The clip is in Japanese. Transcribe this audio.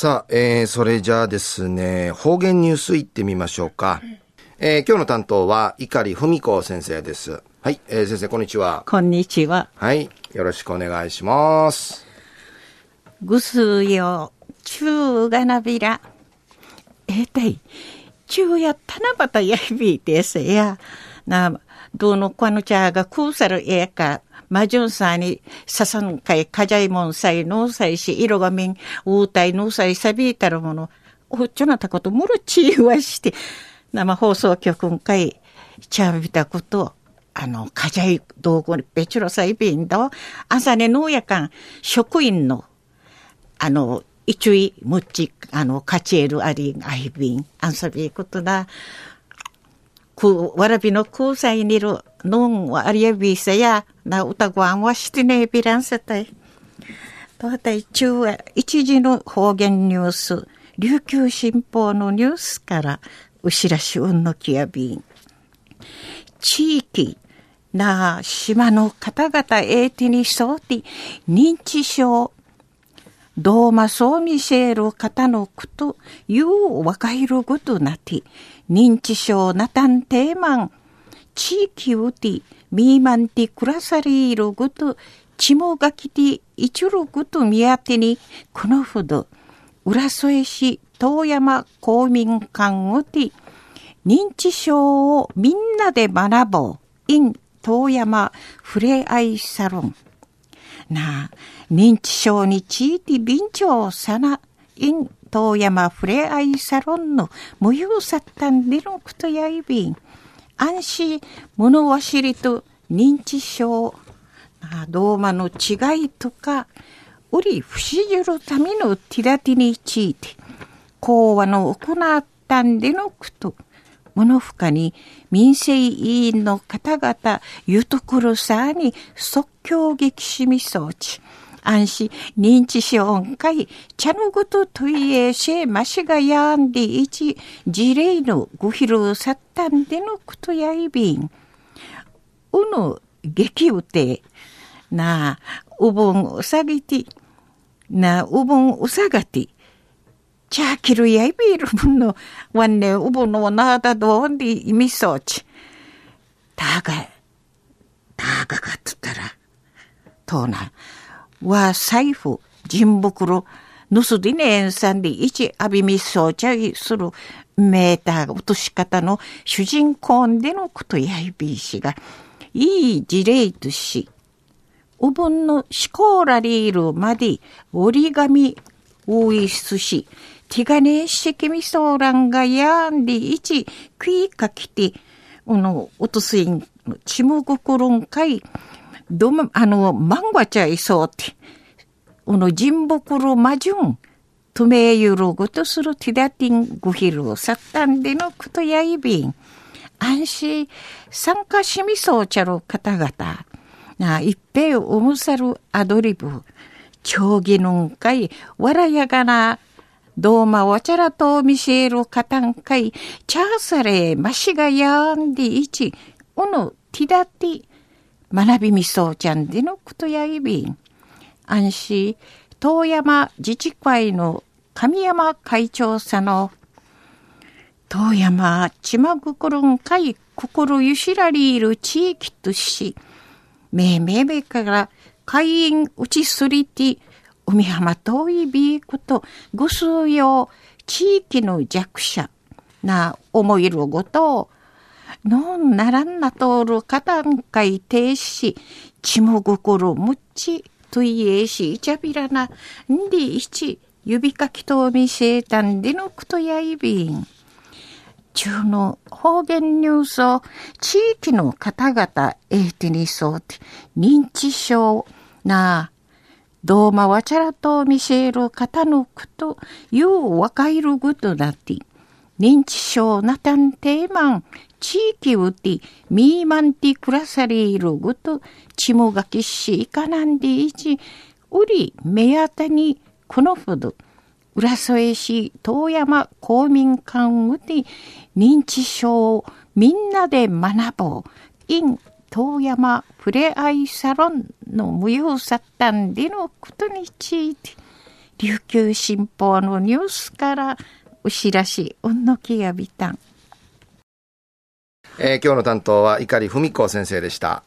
さあ、えー、それじゃあですね、方言ニュースいってみましょうか。えー、今日の担当は、碇文子先生です。はい、えー、先生、こんにちは。こんにちは。はい、よろしくお願いします。ぐすよ、ちゅうがなびら。えー、たい、ちゅうや七夕やびですや。な、どのこのちゃがくうさるえか。マジュンサにささんかいかじゃいもんさいのうさいし、色がみん、ううたいのうさいさびいたるもの、おっちょなたことむるちいわして、生放送局んかい、ちゃびたこと、あの、かじゃい道具にべちろさいびんだ朝ねのうやかん、職員の、あの、一位、むっち、あの、かちえるあり、あいびん、あんさびことだ。く、わらびの空才にる、のんわありやびさや、な歌ごあんはしてねびらんせたい。とたい中は一時の方言ニュース、琉球新報のニュースから、うしらしうんのきやびん。地域、な島の方々えいてにそうて、認知症、どうまそう見せる方のこと、ゆう若いることなて、認知症なたんてまん、地域うて、みーまんてくらさりいること、ちもがきていちることみやてに、このほど、浦添市遠山公民館をて、認知症をみんなで学ぼう、in 遠山ふれあいサロン。な。あ、認知症について便長さな、in 遠山ふれあいサロンの無用さったんでのことやいびん。安心物忘れと認知症、動画の違いとか、うり不思議るためのティラティについて、講話の行ったんでのこと、物深に民生委員の方々、ゆとくるさに即興劇しみ装置、安心認知症会、茶のごとといえし、ましがやんでいち、事例のご披露さったんでのことやいびん。うぬ、激うて、なあ、うぼんうさぎて、なあ、うぼんうさがて、チャーキルやいびいるもの、わんね、うぼのなだどんでいみそうち。たが、たがかっつったら、とな、わ財布、人袋、ぬすりねえんさんで一あびみそうちゃいするメーター落とし方の主人公でのことやいびいしが、いい事例とし、お盆のシコーラリールまで折り紙ウイスし、ティガネシキミソーランがやんでいち、クイかきて、あの、落とすいん、ちむぐくるんかい、どま、あの、マンガちゃいそうって、この人木るまじゅん、とめゆるごとするティダティングヒルをさったんでのことやいびん。安心、参加しみそうちゃる方々、な、一平おむさるアドリブ、競技のんかい、わらやがな、どうまわちゃらと見せるかたんかい、チャーサレましがやんでいち、おのティダティ、学びみそうちゃんでのことやいびん。安心、遠山自治会の神山会長さの、遠山ちまぐこるんかい。心ゆしらりいる地域とし、めいめいめから会員うちすりて、海浜遠いビークとぐすうよ地域の弱者な思いるごとのんならんなとおる方んかい停止、ちもぐころむっちといえしいちゃびらな、んでいち指かきとみせたんでのくとやいびん。中の方言ニュースを地域の方々えいてにそうて認知症な、どうまわちゃらと見せる方のこと、ようわかいることだって、認知症なたんてまん、地域うて、みーまんてくらされるごと、ちもがきしいかなんでいち、うり目当たにこのほど、浦添市遠山公民館うて、認知症みんなで学ぼう、in 遠山ふれあいサロンの無用さったんでのことについて、琉球新報のニュースからお知らし、おんのきやびたん。えー、今日の担当は碇文子先生でした。